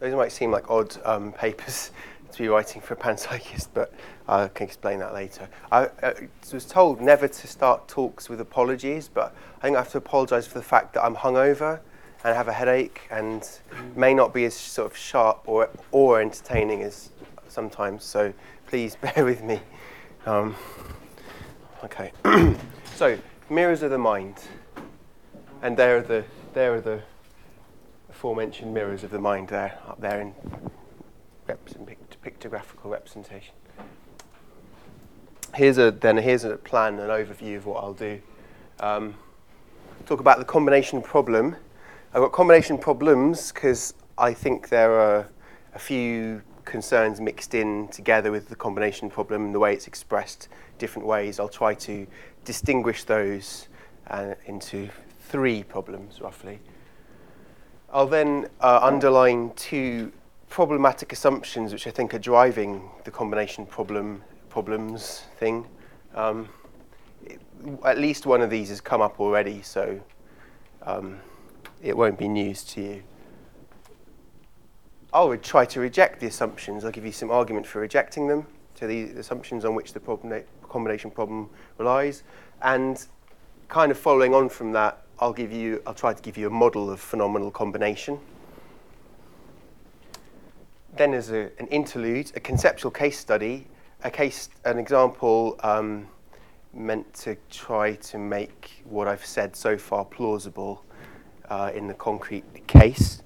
Those might seem like odd um, papers to be writing for a panpsychist, but I can explain that later. I, I was told never to start talks with apologies, but I think I have to apologise for the fact that I'm hungover and have a headache and may not be as sort of sharp or, or entertaining as sometimes. So please bear with me. Um, okay. so mirrors of the mind, and there are the there are the aforementioned mirrors of the mind there up there in pictographical representation. Here's a then here's a plan, an overview of what I'll do. Um, talk about the combination problem. I've got combination problems because I think there are a few concerns mixed in together with the combination problem and the way it's expressed different ways. I'll try to distinguish those uh, into three problems roughly. I'll then uh, underline two problematic assumptions which I think are driving the combination problem problems thing. Um, it, at least one of these has come up already, so um, it won't be news to you. I would try to reject the assumptions. I'll give you some argument for rejecting them, to the assumptions on which the problem, combination problem relies, and kind of following on from that, I'll give you, I'll try to give you a model of phenomenal combination. Then there's a, an interlude, a conceptual case study, a case, an example um, meant to try to make what I've said so far plausible uh, in the concrete case.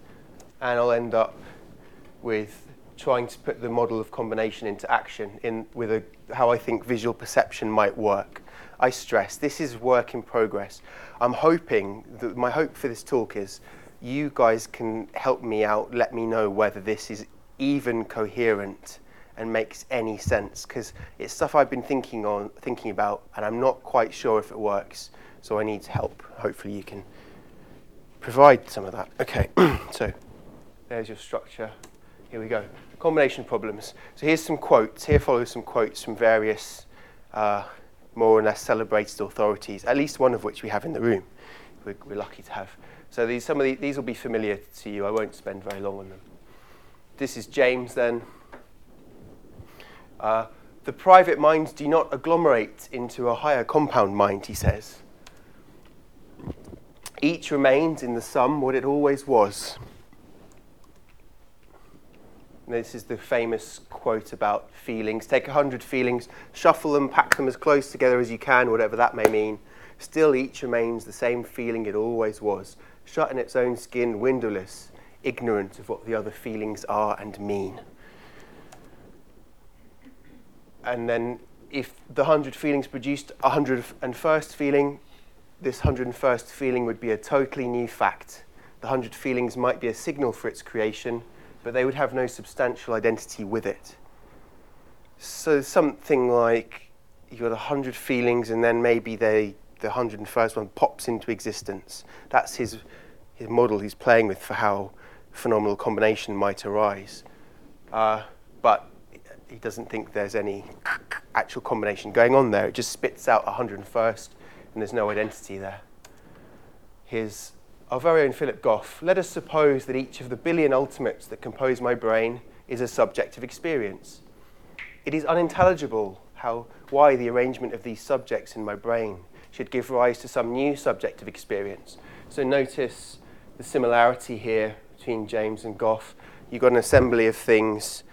And I'll end up with trying to put the model of combination into action in, with a, how I think visual perception might work. I stress this is work in progress. I'm hoping that my hope for this talk is you guys can help me out, let me know whether this is even coherent and makes any sense because it's stuff I've been thinking on thinking about and I'm not quite sure if it works. So I need help. Hopefully you can provide some of that. Okay so there's your structure. Here we go. Combination problems. So here's some quotes. Here follows some quotes from various uh, more or less celebrated authorities at least one of which we have in the room. We're, we're lucky to have. So these some of the, these will be familiar to you. I won't spend very long on them. This is James then. Uh, the private minds do not agglomerate into a higher compound mind, he says. Each remains in the sum what it always was. This is the famous quote about feelings. Take a hundred feelings, shuffle them, pack them as close together as you can, whatever that may mean. Still, each remains the same feeling it always was, shut in its own skin, windowless, ignorant of what the other feelings are and mean and then if the 100 feelings produced a 101st feeling, this 101st feeling would be a totally new fact. The 100 feelings might be a signal for its creation, but they would have no substantial identity with it. So something like you've got 100 feelings and then maybe they, the 101st one pops into existence. That's his, his model he's playing with for how phenomenal combination might arise. Uh, but he doesn't think there's any actual combination going on there. It just spits out 101st, and there's no identity there. Here's our very own Philip Goff. Let us suppose that each of the billion ultimates that compose my brain is a subjective experience. It is unintelligible how, why the arrangement of these subjects in my brain should give rise to some new subjective experience. So notice the similarity here between James and Goff. You've got an assembly of things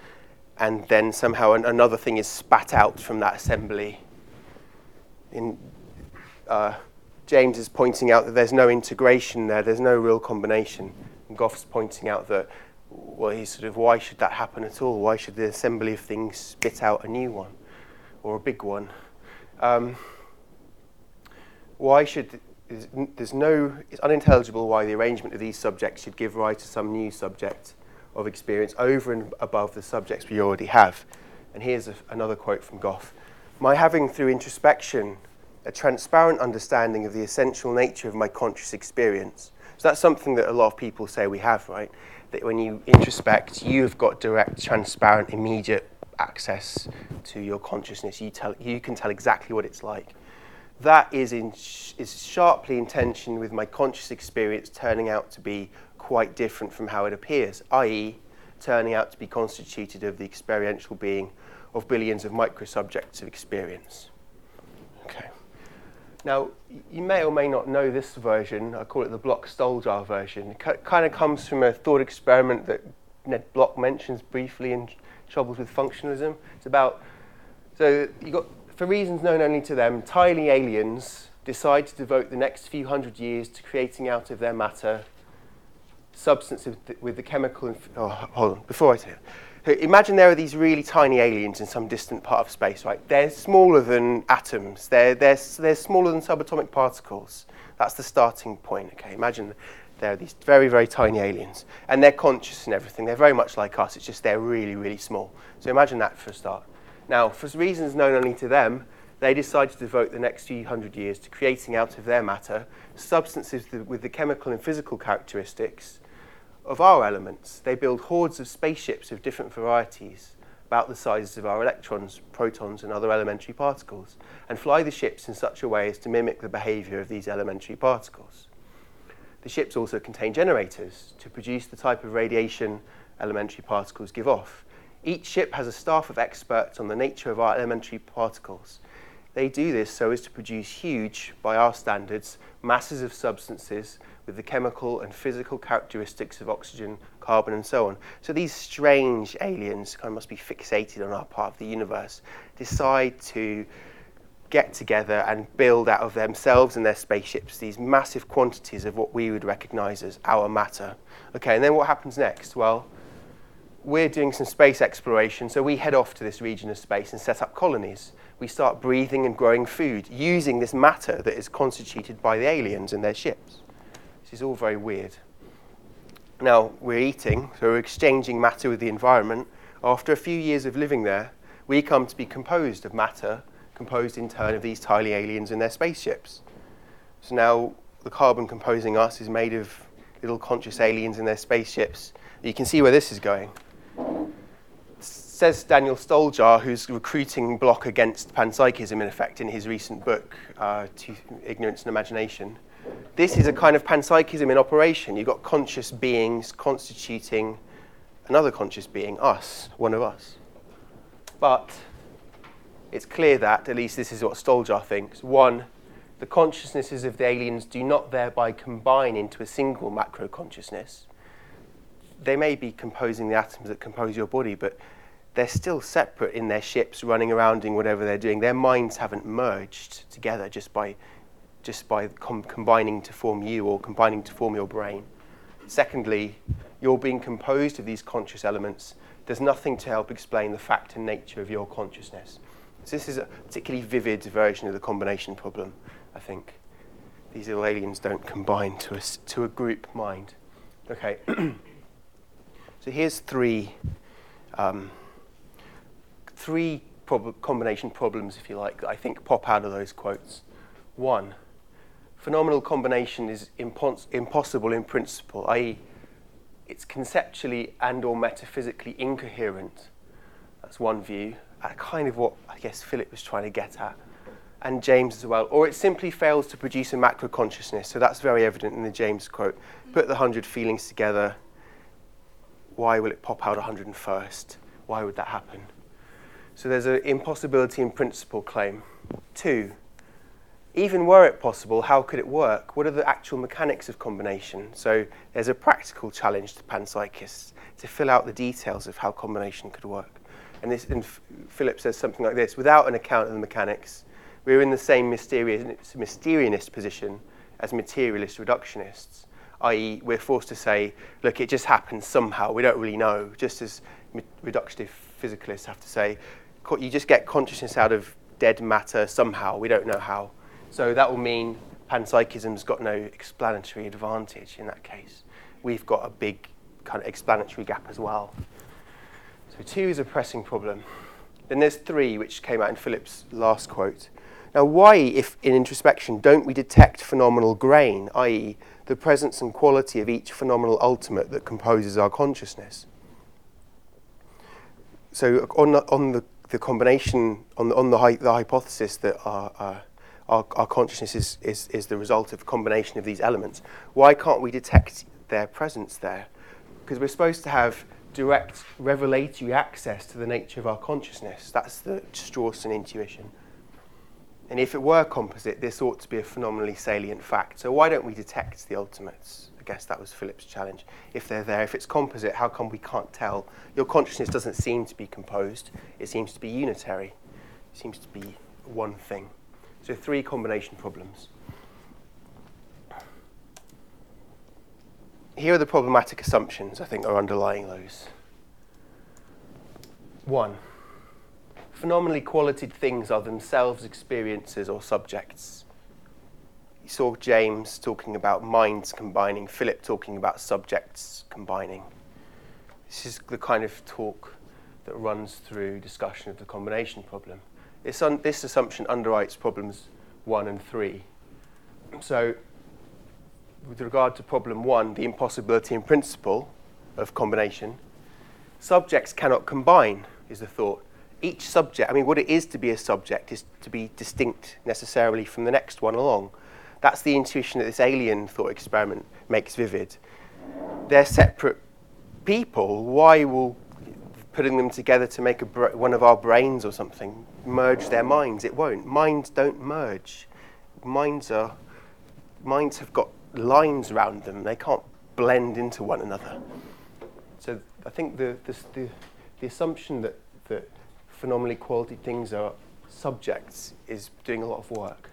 and then somehow an, another thing is spat out from that assembly. In, uh, James is pointing out that there's no integration there, there's no real combination. And Goff's pointing out that, well, he's sort of, why should that happen at all? Why should the assembly of things spit out a new one or a big one? Um, why should, there's no, it's unintelligible why the arrangement of these subjects should give rise to some new subject of experience over and above the subjects we already have. And here's a, another quote from Goff My having through introspection a transparent understanding of the essential nature of my conscious experience. So that's something that a lot of people say we have, right? That when you introspect, you've got direct, transparent, immediate access to your consciousness. You, tell, you can tell exactly what it's like. That is, in, is sharply in tension with my conscious experience turning out to be quite different from how it appears, i.e., turning out to be constituted of the experiential being of billions of microsubjects of experience. Okay. Now, you may or may not know this version. I call it the Block-Stoljar version. It kind of comes from a thought experiment that Ned Block mentions briefly in Troubles with Functionalism. It's about, so you got, for reasons known only to them, tiny aliens decide to devote the next few hundred years to creating out of their matter substance with the, with the chemical. Inf- oh, hold on, before I say it. So imagine there are these really tiny aliens in some distant part of space, right? They're smaller than atoms. They're, they're, they're smaller than subatomic particles. That's the starting point, okay? Imagine there are these very, very tiny aliens. And they're conscious and everything. They're very much like us. It's just they're really, really small. So imagine that for a start. Now, for reasons known only to them, they decide to devote the next few hundred years to creating out of their matter substances with the chemical and physical characteristics of our elements. They build hordes of spaceships of different varieties, about the sizes of our electrons, protons, and other elementary particles, and fly the ships in such a way as to mimic the behavior of these elementary particles. The ships also contain generators to produce the type of radiation elementary particles give off. Each ship has a staff of experts on the nature of our elementary particles. They do this so as to produce huge, by our standards, masses of substances with the chemical and physical characteristics of oxygen, carbon, and so on. So these strange aliens, kind of must be fixated on our part of the universe, decide to get together and build out of themselves and their spaceships these massive quantities of what we would recognize as our matter. Okay, and then what happens next? Well, we're doing some space exploration, so we head off to this region of space and set up colonies. We start breathing and growing food using this matter that is constituted by the aliens and their ships. This is all very weird. Now, we're eating, so we're exchanging matter with the environment. After a few years of living there, we come to be composed of matter, composed in turn of these tiny aliens and their spaceships. So now the carbon composing us is made of little conscious aliens in their spaceships. You can see where this is going. Says Daniel Stoljar, who's recruiting Block against panpsychism, in effect, in his recent book, uh, Ignorance and Imagination this is a kind of panpsychism in operation. You've got conscious beings constituting another conscious being, us, one of us. But it's clear that, at least this is what Stoljar thinks, one, the consciousnesses of the aliens do not thereby combine into a single macro consciousness. They may be composing the atoms that compose your body, but they're still separate in their ships running around doing whatever they're doing. Their minds haven't merged together just by just by com- combining to form you or combining to form your brain. Secondly, you're being composed of these conscious elements. There's nothing to help explain the fact and nature of your consciousness. So this is a particularly vivid version of the combination problem, I think. These little aliens don't combine to a, to a group mind. Okay. so here's three, um, three prob- combination problems, if you like, that I think pop out of those quotes. One, phenomenal combination is impos- impossible in principle, i.e., it's conceptually and or metaphysically incoherent. That's one view. Kind of what I guess Philip was trying to get at, and James as well. Or it simply fails to produce a macro consciousness. So that's very evident in the James quote. Put the hundred feelings together. Why will it pop out 101st? Why would that happen? So there's an impossibility in principle claim. Two, even were it possible, how could it work? What are the actual mechanics of combination? So there's a practical challenge to panpsychists to fill out the details of how combination could work. And, this, and Philip says something like this without an account of the mechanics, we're in the same mysterious, mysterious position as materialist reductionists, i.e., we're forced to say, look, it just happens somehow, we don't really know, just as reductive physicalists have to say, you just get consciousness out of dead matter somehow, we don't know how. So that will mean panpsychism's got no explanatory advantage in that case. We've got a big kind of explanatory gap as well. So two is a pressing problem. Then there's three, which came out in Philip's last quote. Now, why, if in introspection, don't we detect phenomenal grain, i.e., the presence and quality of each phenomenal ultimate that composes our consciousness? So, on the, on the, the combination, on the, on the, the hypothesis that our, uh, our, our consciousness is, is, is the result of a combination of these elements. Why can't we detect their presence there. Because we're supposed to have direct revelatory access to the nature of our consciousness. That's the Strawson intuition. And if it were composite, this ought to be a phenomenally salient fact. So why don't we detect the ultimates? I guess that was Philip's challenge. If they're there, if it's composite, how come we can't tell? Your consciousness doesn't seem to be composed. It seems to be unitary. It seems to be one thing. So three combination problems. Here are the problematic assumptions I think are underlying those. One, phenomenally qualitative things are themselves experiences or subjects. You saw James talking about minds combining, Philip talking about subjects combining. This is the kind of talk that runs through discussion of the combination problem. This, un- this assumption underwrites problems one and three. So, with regard to problem one, the impossibility in principle of combination, subjects cannot combine, is the thought each subject, I mean, what it is to be a subject is to be distinct necessarily from the next one along. That's the intuition that this alien thought experiment makes vivid. They're separate people. Why will putting them together to make bra- one of our brains or something merge their minds? It won't. Minds don't merge. Minds are minds have got lines around them. They can't blend into one another. So I think the the, the, the assumption that that phenomenally quality things are subjects is doing a lot of work.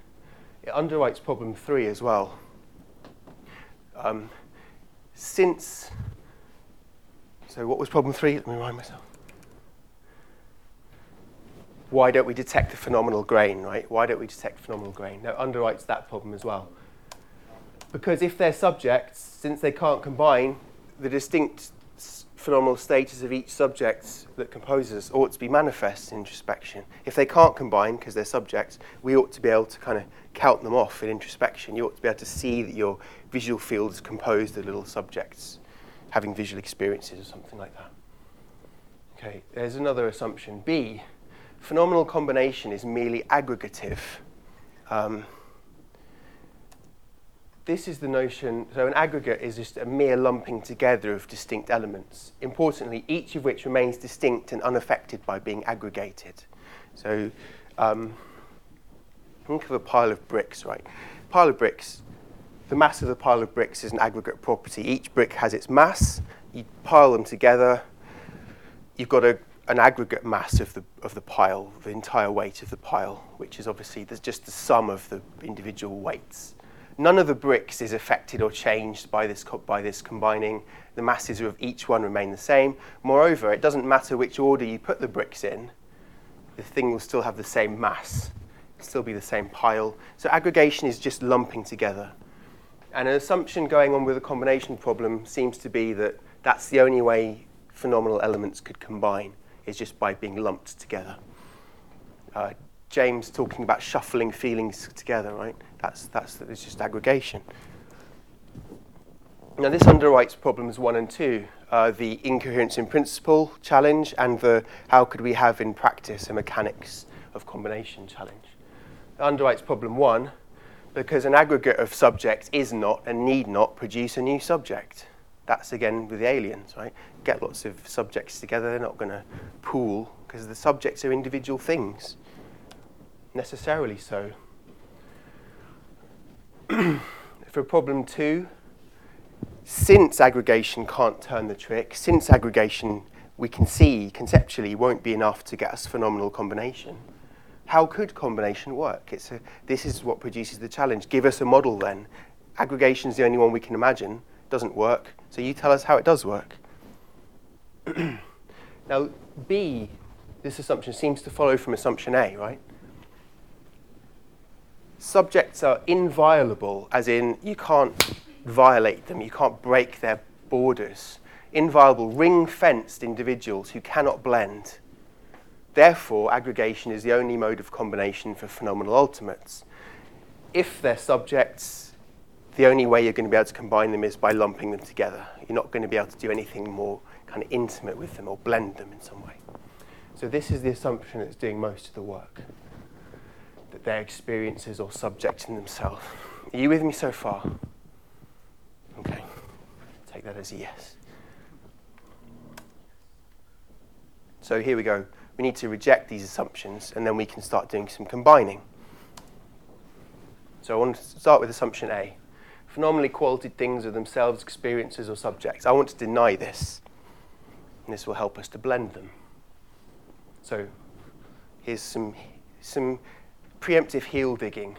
It underwrites problem three as well. Um, since, so what was problem three? Let me remind myself. Why don't we detect the phenomenal grain, right? Why don't we detect phenomenal grain? That underwrites that problem as well. Because if they're subjects, since they can't combine, the distinct phenomenal status of each subject that composes ought to be manifest in introspection. If they can't combine because they're subjects, we ought to be able to kind of count them off in introspection. You ought to be able to see that your visual field is composed of little subjects having visual experiences or something like that. Okay, there's another assumption. B, phenomenal combination is merely aggregative. Um, this is the notion, so an aggregate is just a mere lumping together of distinct elements, importantly, each of which remains distinct and unaffected by being aggregated. So um, think of a pile of bricks, right? Pile of bricks, the mass of the pile of bricks is an aggregate property. Each brick has its mass. You pile them together, you've got a, an aggregate mass of the, of the pile, the entire weight of the pile, which is obviously just the sum of the individual weights. None of the bricks is affected or changed by this, by this combining. The masses of each one remain the same. Moreover, it doesn't matter which order you put the bricks in, the thing will still have the same mass, It'll still be the same pile. So aggregation is just lumping together. And an assumption going on with a combination problem seems to be that that's the only way phenomenal elements could combine, is just by being lumped together. Uh, James talking about shuffling feelings together, right? That's, that's it's just aggregation. Now, this underwrites problems one and two uh, the incoherence in principle challenge and the how could we have in practice a mechanics of combination challenge. It underwrites problem one because an aggregate of subjects is not and need not produce a new subject. That's again with the aliens, right? Get lots of subjects together, they're not going to pool because the subjects are individual things necessarily so. For problem two, since aggregation can't turn the trick, since aggregation we can see conceptually won't be enough to get us phenomenal combination, how could combination work? It's a, this is what produces the challenge. Give us a model then. Aggregation is the only one we can imagine. Doesn't work. So you tell us how it does work. now, B, this assumption seems to follow from assumption A, right? subjects are inviolable, as in you can't violate them, you can't break their borders. Inviolable, ring fenced individuals who cannot blend. Therefore, aggregation is the only mode of combination for phenomenal ultimates. If they're subjects, the only way you're going to be able to combine them is by lumping them together. You're not going to be able to do anything more kind of intimate with them or blend them in some way. So, this is the assumption that's doing most of the work that their experiences or subjects in themselves. Are you with me so far? Okay. Take that as a yes. So here we go. We need to reject these assumptions and then we can start doing some combining. So I want to start with assumption A. Phenomenally qualitative things are themselves experiences or subjects. I want to deny this. And this will help us to blend them. So here's some, some preemptive heel digging.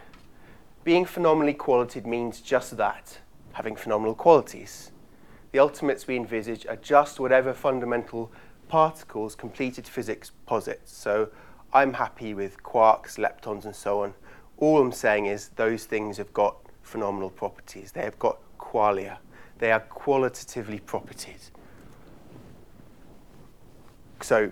Being phenomenally qualitative means just that, having phenomenal qualities. The ultimates we envisage are just whatever fundamental particles completed physics posits. So I'm happy with quarks, leptons, and so on. All I'm saying is those things have got phenomenal properties. They have got qualia. They are qualitatively properties. So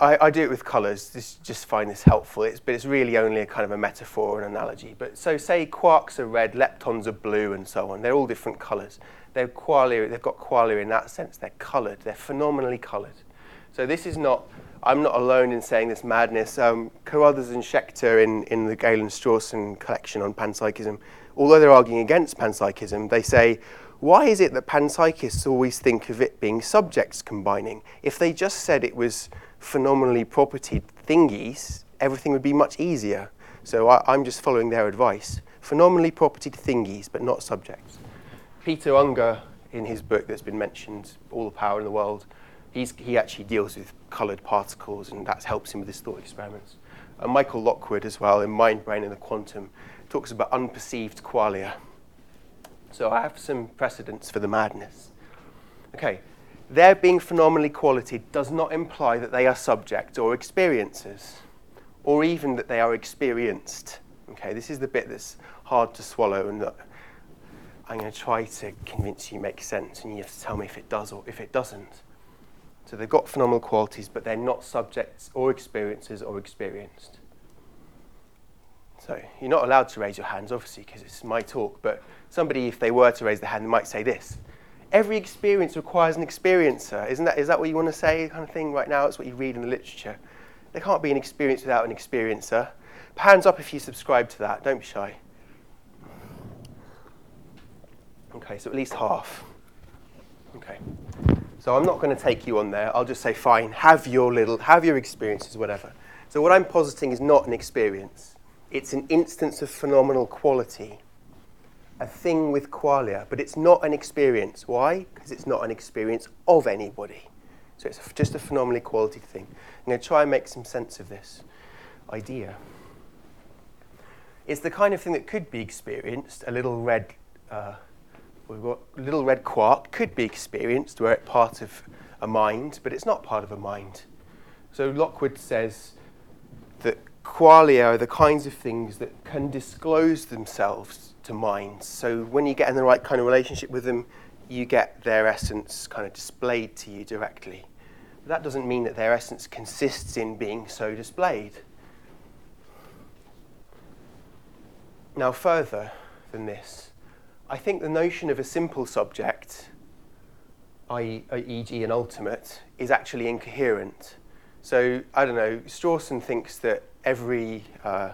I, I, do it with colours. Just find this helpful. It's, but it's really only a kind of a metaphor or an analogy. But so say quarks are red, leptons are blue, and so on. They're all different colours. They're qualia. They've got qualia in that sense. They're coloured. They're phenomenally coloured. So this is not. I'm not alone in saying this madness. Um, Carruthers and Schechter in, in the Galen Strawson collection on panpsychism although they're arguing against panpsychism, they say, why is it that panpsychists always think of it being subjects combining? If they just said it was phenomenally propertied thingies, everything would be much easier. So I, am just following their advice. Phenomenally propertied thingies, but not subjects. Peter Unger, in his book that's been mentioned, All the Power in the World, he actually deals with coloured particles, and that helps him with his thought experiments. And Michael Lockwood as well, in Mind, Brain, and the Quantum, talks about unperceived qualia. So I have some precedents for the madness. Okay, their being phenomenally quality does not imply that they are subject or experiences, or even that they are experienced. Okay, this is the bit that's hard to swallow, and that I'm going to try to convince you makes sense, and you have to tell me if it does or if it doesn't. So they've got phenomenal qualities, but they're not subjects or experiences or experienced. So you're not allowed to raise your hands, obviously, because it's my talk. But somebody, if they were to raise their hand, they might say this. Every experience requires an experiencer. Isn't that, is that what you want to say, kind of thing, right now? It's what you read in the literature. There can't be an experience without an experiencer. Hands up if you subscribe to that. Don't be shy. Okay, so at least half. Okay. So I'm not going to take you on there. I'll just say, fine, have your little, have your experiences, whatever. So what I'm positing is not an experience. It's an instance of phenomenal quality, a thing with qualia, but it's not an experience. Why? Because it's not an experience of anybody. So it's just a phenomenally quality thing. I'm going to try and make some sense of this idea. It's the kind of thing that could be experienced. A little red, uh, we've got little red quark could be experienced where it's part of a mind, but it's not part of a mind. So Lockwood says that qualia are the kinds of things that can disclose themselves to minds. So when you get in the right kind of relationship with them, you get their essence kind of displayed to you directly. But that doesn't mean that their essence consists in being so displayed. Now, further than this, I think the notion of a simple subject, e.g., uh, an ultimate, is actually incoherent. So, I don't know, Strawson thinks that every, uh,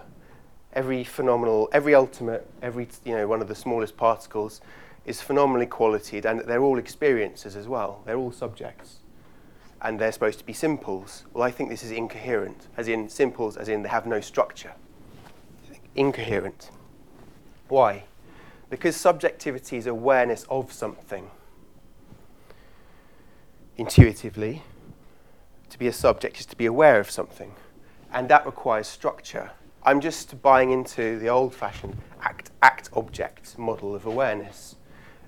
every phenomenal, every ultimate, every, you know, one of the smallest particles is phenomenally qualitated and they're all experiences as well. They're all subjects. And they're supposed to be simples. Well, I think this is incoherent, as in simples, as in they have no structure. Incoherent. Why? Because subjectivity is awareness of something. Intuitively, to be a subject is to be aware of something and that requires structure. I'm just buying into the old fashioned act, act object model of awareness.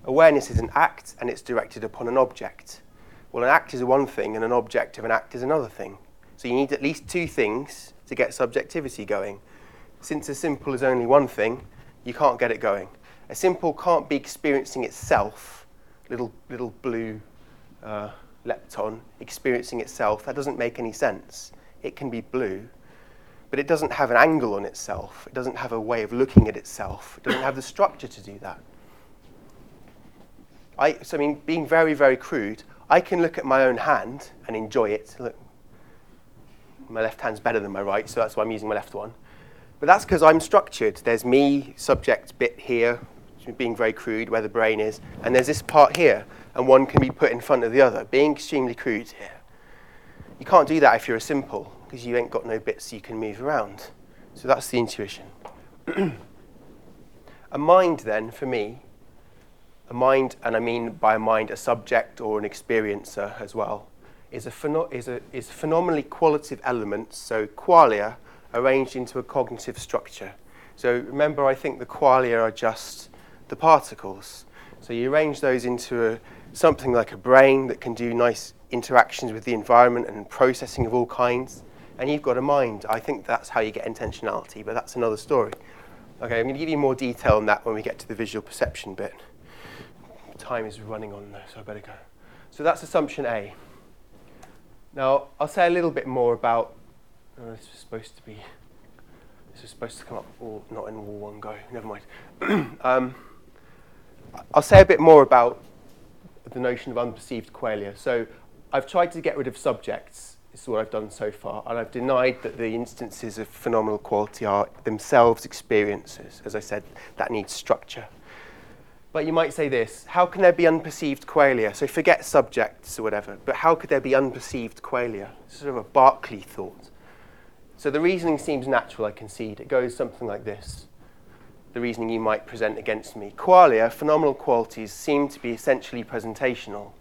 Awareness is an act and it's directed upon an object. Well, an act is one thing and an object of an act is another thing. So you need at least two things to get subjectivity going. Since a simple is only one thing, you can't get it going. A simple can't be experiencing itself, little, little blue uh, lepton experiencing itself. That doesn't make any sense. It can be blue, but it doesn't have an angle on itself. It doesn't have a way of looking at itself. It doesn't have the structure to do that. I, so, I mean, being very, very crude, I can look at my own hand and enjoy it. Look, my left hand's better than my right, so that's why I'm using my left one. But that's because I'm structured. There's me, subject bit here, being very crude, where the brain is, and there's this part here, and one can be put in front of the other, being extremely crude here. You can't do that if you're a simple, because you ain't got no bits you can move around. So that's the intuition. a mind, then, for me, a mind, and I mean by a mind a subject or an experiencer as well, is, a pheno- is, a, is phenomenally qualitative elements, so qualia, arranged into a cognitive structure. So remember, I think the qualia are just the particles. So you arrange those into a, something like a brain that can do nice interactions with the environment and processing of all kinds. And you've got a mind. I think that's how you get intentionality, but that's another story. Okay, I'm going to give you more detail on that when we get to the visual perception bit. Time is running on though, so I better go. So that's assumption A. Now, I'll say a little bit more about. Oh, this was supposed to be. This was supposed to come up all, not in all one go. Never mind. um, I'll say a bit more about the notion of unperceived qualia. So, I've tried to get rid of subjects. This is what I've done so far, and I've denied that the instances of phenomenal quality are themselves experiences. As I said, that needs structure. But you might say this how can there be unperceived qualia? So forget subjects or whatever, but how could there be unperceived qualia? Sort of a Berkeley thought. So the reasoning seems natural, I concede. It goes something like this the reasoning you might present against me. Qualia, phenomenal qualities, seem to be essentially presentational.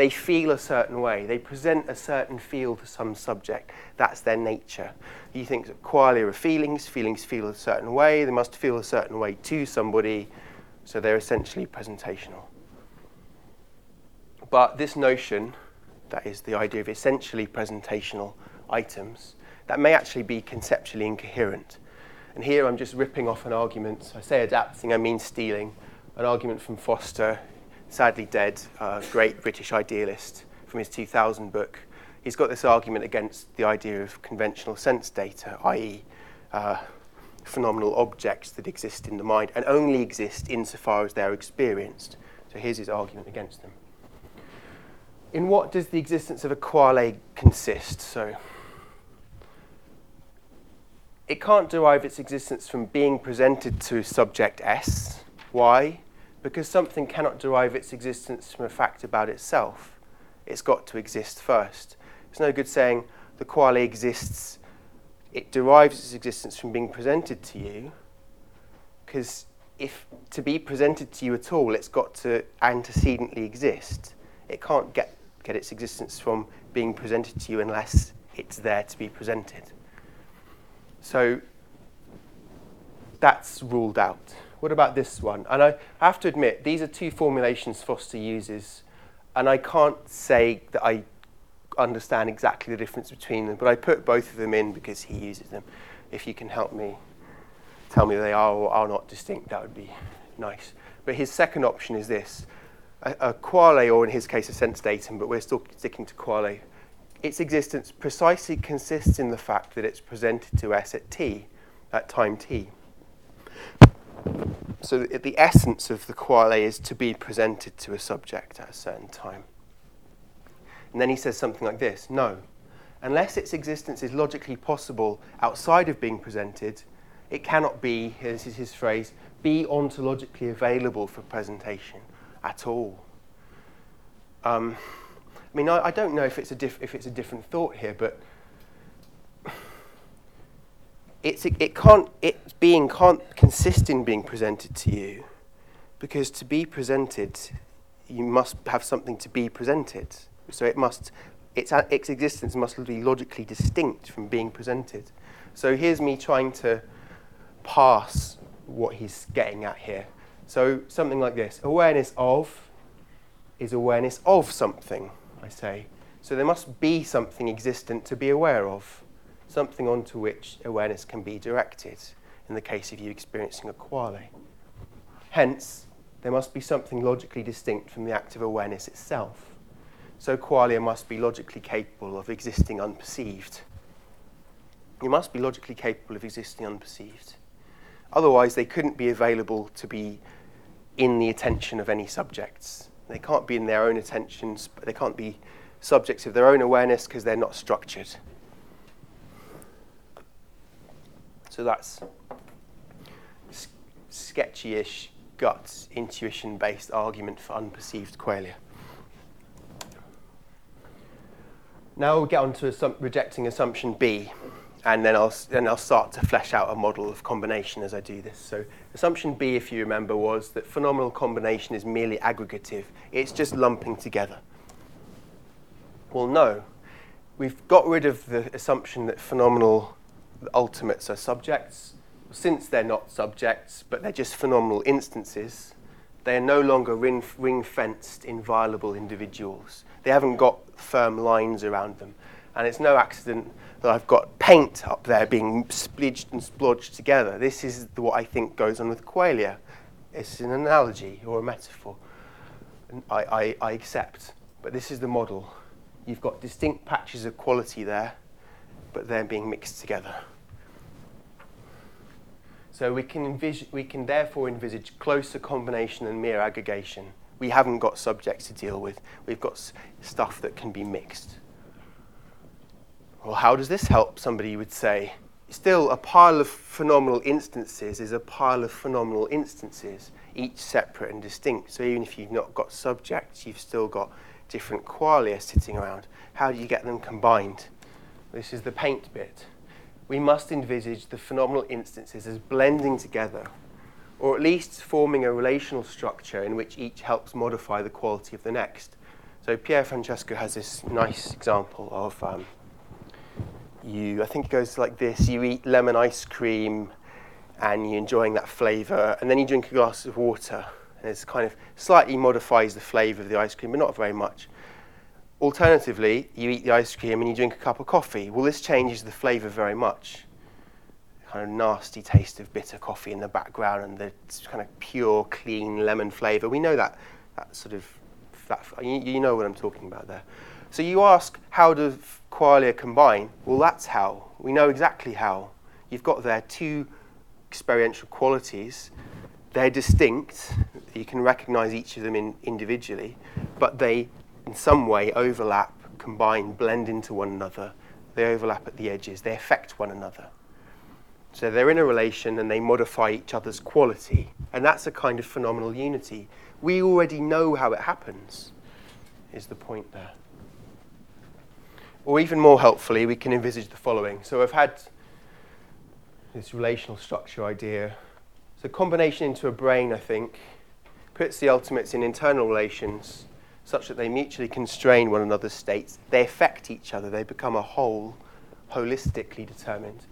They feel a certain way. They present a certain feel to some subject. That's their nature. You think that qualia are feelings. Feelings feel a certain way. They must feel a certain way to somebody. So they're essentially presentational. But this notion, that is the idea of essentially presentational items, that may actually be conceptually incoherent. And here I'm just ripping off an argument. I say adapting, I mean stealing. An argument from Foster, sadly dead, uh, great British idealist from his 2000 book. He's got this argument against the idea of conventional sense data, i.e., uh, phenomenal objects that exist in the mind and only exist insofar as they're experienced. So here's his argument against them. In what does the existence of a quale consist? So it can't derive its existence from being presented to subject S. Why? Because something cannot derive its existence from a fact about itself. It's got to exist first. It's no good saying the quale exists it derives its existence from being presented to you, because if to be presented to you at all, it's got to antecedently exist. It can't get, get its existence from being presented to you unless it's there to be presented. So that's ruled out. What about this one? And I have to admit, these are two formulations Foster uses, and I can't say that I understand exactly the difference between them, but I put both of them in because he uses them. If you can help me tell me they are or are not distinct, that would be nice. But his second option is this a, a quale, or in his case, a sense datum, but we're still sticking to quale. Its existence precisely consists in the fact that it's presented to S at t, at time t. So the essence of the quale is to be presented to a subject at a certain time. And then he says something like this No, unless its existence is logically possible outside of being presented, it cannot be, this is his phrase, be ontologically available for presentation at all. Um, I mean, I, I, don't know if it's, a diff- if it's a different thought here, but it's, it, it can't, its being can't consist in being presented to you, because to be presented, you must have something to be presented. So it must, its, its existence must be logically distinct from being presented. So here's me trying to pass what he's getting at here. So something like this awareness of is awareness of something, I say. So there must be something existent to be aware of, something onto which awareness can be directed, in the case of you experiencing a quale. Hence, there must be something logically distinct from the act of awareness itself so qualia must be logically capable of existing unperceived. You must be logically capable of existing unperceived. Otherwise, they couldn't be available to be in the attention of any subjects. They can't be in their own attentions, they can't be subjects of their own awareness because they're not structured. So that's sketchy ish gut intuition based argument for unperceived qualia. Now we'll get on to assum- rejecting assumption B, and then I'll, then I'll start to flesh out a model of combination as I do this. So, assumption B, if you remember, was that phenomenal combination is merely aggregative, it's just lumping together. Well, no. We've got rid of the assumption that phenomenal ultimates are subjects. Since they're not subjects, but they're just phenomenal instances, they are no longer ring fenced, inviolable individuals. They haven't got firm lines around them. And it's no accident that I've got paint up there being splidged and splodged together. This is what I think goes on with qualia. It's an analogy or a metaphor. I, I, I accept. But this is the model. You've got distinct patches of quality there, but they're being mixed together. So we can, envis- we can therefore envisage closer combination than mere aggregation. We haven't got subjects to deal with. We've got s- stuff that can be mixed. Well, how does this help? Somebody would say. Still, a pile of phenomenal instances is a pile of phenomenal instances, each separate and distinct. So even if you've not got subjects, you've still got different qualia sitting around. How do you get them combined? This is the paint bit. We must envisage the phenomenal instances as blending together, or at least forming a relational structure in which each helps modify the quality of the next. So Pier Francesco has this nice example of um, you, I think it goes like this you eat lemon ice cream and you're enjoying that flavour, and then you drink a glass of water, and it kind of slightly modifies the flavour of the ice cream, but not very much. Alternatively, you eat the ice cream and you drink a cup of coffee. Well, this changes the flavour very much. Kind of nasty taste of bitter coffee in the background and the kind of pure, clean lemon flavour. We know that, that sort of, that, you, you know what I'm talking about there. So you ask, how do qualia combine? Well, that's how. We know exactly how. You've got there two experiential qualities. They're distinct. You can recognize each of them in, individually, but they, in some way, overlap, combine, blend into one another. They overlap at the edges. They affect one another. So they're in a relation and they modify each other's quality. And that's a kind of phenomenal unity. We already know how it happens, is the point there. Or even more helpfully, we can envisage the following. So I've had this relational structure idea. So combination into a brain, I think, puts the ultimates in internal relations such that they mutually constrain one another's states. They affect each other. They become a whole, holistically determined.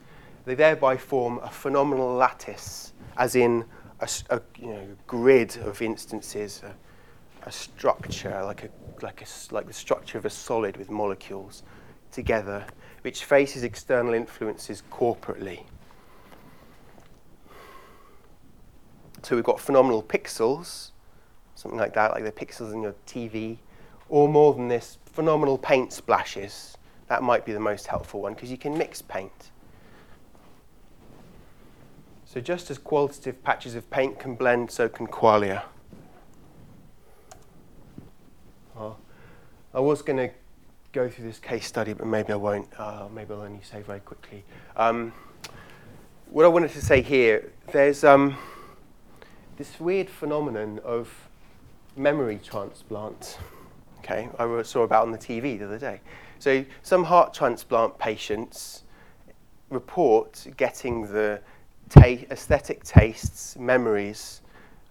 They thereby form a phenomenal lattice, as in a, a you know, grid of instances, a, a structure, like, a, like, a, like the structure of a solid with molecules together, which faces external influences corporately. So we've got phenomenal pixels, something like that, like the pixels in your TV, or more than this, phenomenal paint splashes. That might be the most helpful one because you can mix paint. So just as qualitative patches of paint can blend, so can qualia. Oh, I was going to go through this case study, but maybe I won't. Uh, maybe I'll only say very quickly. Um, what I wanted to say here, there's um, this weird phenomenon of memory transplant. Okay, I saw about on the TV the other day. So some heart transplant patients report getting the ta- aesthetic tastes, memories,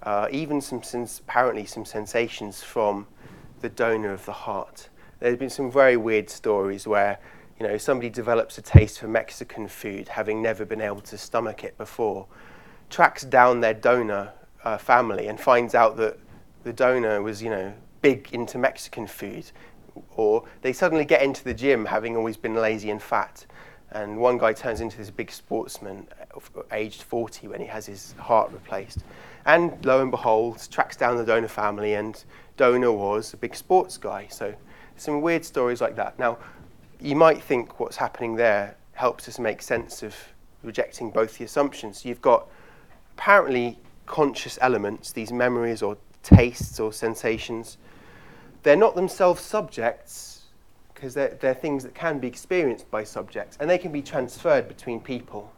uh, even some sens- apparently some sensations from the donor of the heart there's been some very weird stories where you know somebody develops a taste for Mexican food, having never been able to stomach it before, tracks down their donor uh, family and finds out that the donor was you know big into Mexican food, or they suddenly get into the gym having always been lazy and fat. And one guy turns into this big sportsman, uh, aged 40, when he has his heart replaced. And lo and behold, tracks down the donor family, and donor was a big sports guy. So some weird stories like that. Now, you might think what's happening there helps us make sense of rejecting both the assumptions. You've got apparently conscious elements, these memories or tastes or sensations. They're not themselves subjects because they're, they're things that can be experienced by subjects and they can be transferred between people.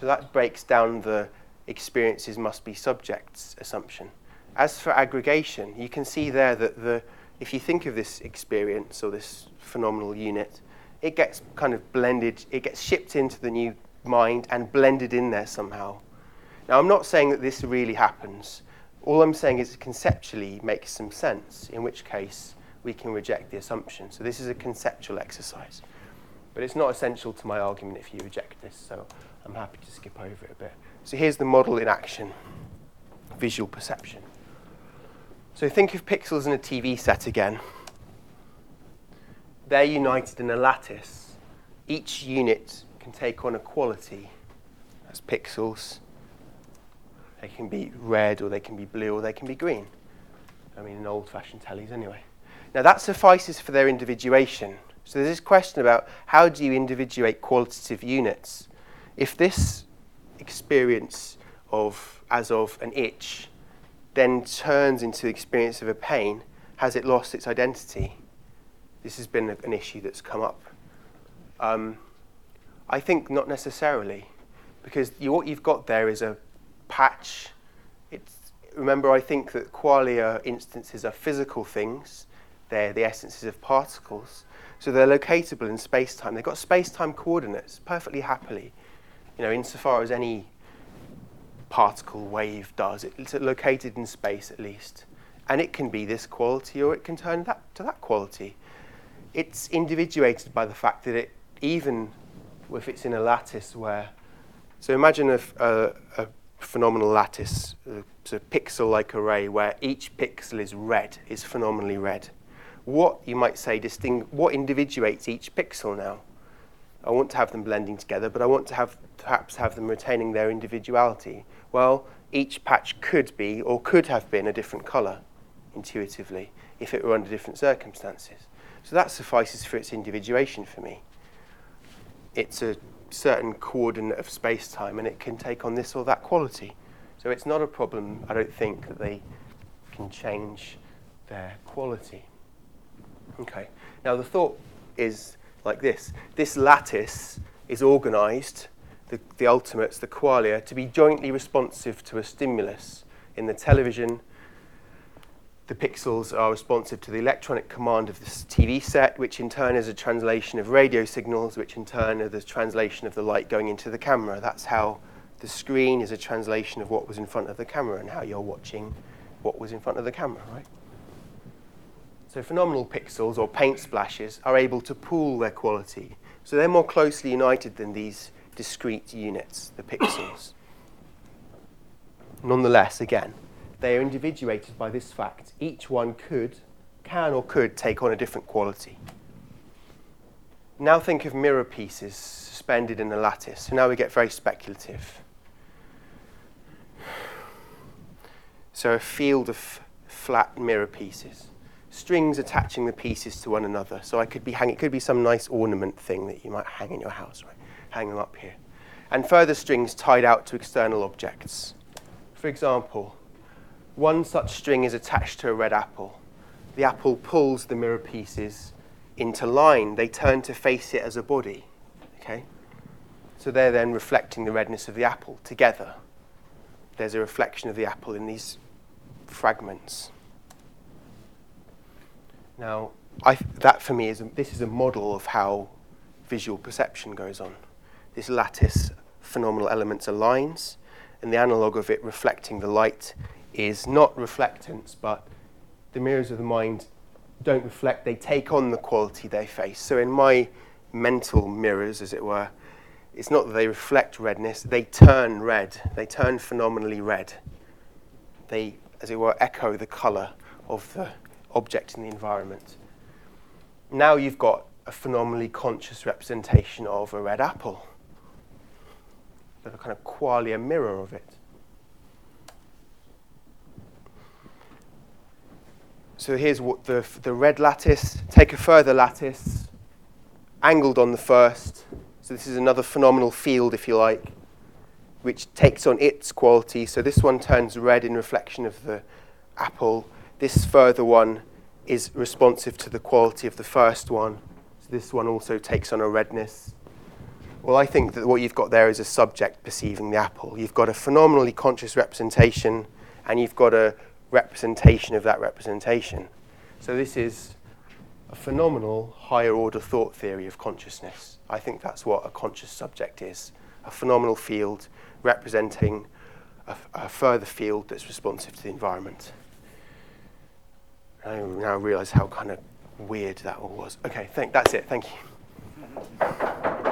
So that breaks down the experiences must be subjects assumption. As for aggregation, you can see there that the, if you think of this experience or this phenomenal unit, it gets kind of blended, it gets shipped into the new mind and blended in there somehow. Now, I'm not saying that this really happens. All I'm saying is it conceptually makes some sense, in which case we can reject the assumption. So this is a conceptual exercise. But it's not essential to my argument if you reject this, so I'm happy to skip over it a bit. So here's the model in action, visual perception. So think of pixels in a TV set again. They're united in a lattice. Each unit can take on a quality as pixels. They can be red, or they can be blue, or they can be green. I mean, in old fashioned tellies, anyway. Now, that suffices for their individuation. So, there's this question about how do you individuate qualitative units? If this experience of, as of an itch, then turns into the experience of a pain, has it lost its identity? This has been an issue that's come up. Um, I think not necessarily, because you, what you've got there is a patch. It's, remember, I think that qualia instances are physical things. They're the essences of particles. So they're locatable in space-time. They've got space-time coordinates perfectly happily, you know, insofar as any particle wave does. It's located in space at least. And it can be this quality or it can turn that to that quality. It's individuated by the fact that it, even if it's in a lattice where, so imagine a, a, a phenomenal lattice, uh, a pixel-like array where each pixel is red, is phenomenally red. What, you might say, disting- what individuates each pixel now? I want to have them blending together, but I want to have perhaps have them retaining their individuality. Well, each patch could be or could have been a different colour intuitively if it were under different circumstances. So that suffices for its individuation for me. It's a certain coordinate of space-time and it can take on this or that quality. So it's not a problem, I don't think, that they can change their quality. Okay, now the thought is like this. This lattice is organized, the, the ultimates, the qualia, to be jointly responsive to a stimulus in the television, the pixels are responsive to the electronic command of this TV set, which in turn is a translation of radio signals, which in turn are the translation of the light going into the camera. That's how the screen is a translation of what was in front of the camera and how you're watching what was in front of the camera, right? So phenomenal pixels or paint splashes are able to pool their quality. So they're more closely united than these discrete units, the pixels. Nonetheless, again, they are individuated by this fact. Each one could, can or could take on a different quality. Now think of mirror pieces suspended in a lattice. So now we get very speculative. So a field of flat mirror pieces strings attaching the pieces to one another. So I could be hanging, it could be some nice ornament thing that you might hang in your house, right? Hang them up here. And further strings tied out to external objects. For example, one such string is attached to a red apple. The apple pulls the mirror pieces into line. They turn to face it as a body. Okay? So they're then reflecting the redness of the apple together. There's a reflection of the apple in these fragments. Now, I, that for me is a, this is a model of how visual perception goes on. This lattice phenomenal elements are lines, and the analog of it reflecting the light is not reflectance, but the mirrors of the mind don't reflect, they take on the quality they face. So in my mental mirrors, as it were, it's not that they reflect redness, they turn red, they turn phenomenally red. They, as it were, echo the colour of the object in the environment. Now you've got a phenomenally conscious representation of a red apple, a kind of qualia mirror of it. So here's what the, the red lattice. Take a further lattice, angled on the first. So this is another phenomenal field, if you like, which takes on its quality. So this one turns red in reflection of the apple. This further one is responsive to the quality of the first one. So this one also takes on a redness. Well, I think that what you've got there is a subject perceiving the apple. You've got a phenomenally conscious representation, and you've got a representation of that representation. So this is a phenomenal higher order thought theory of consciousness. I think that's what a conscious subject is a phenomenal field representing a, a further field that's responsive to the environment. I now realize how kind of weird that all was. Okay, thank, that's it. Thank you.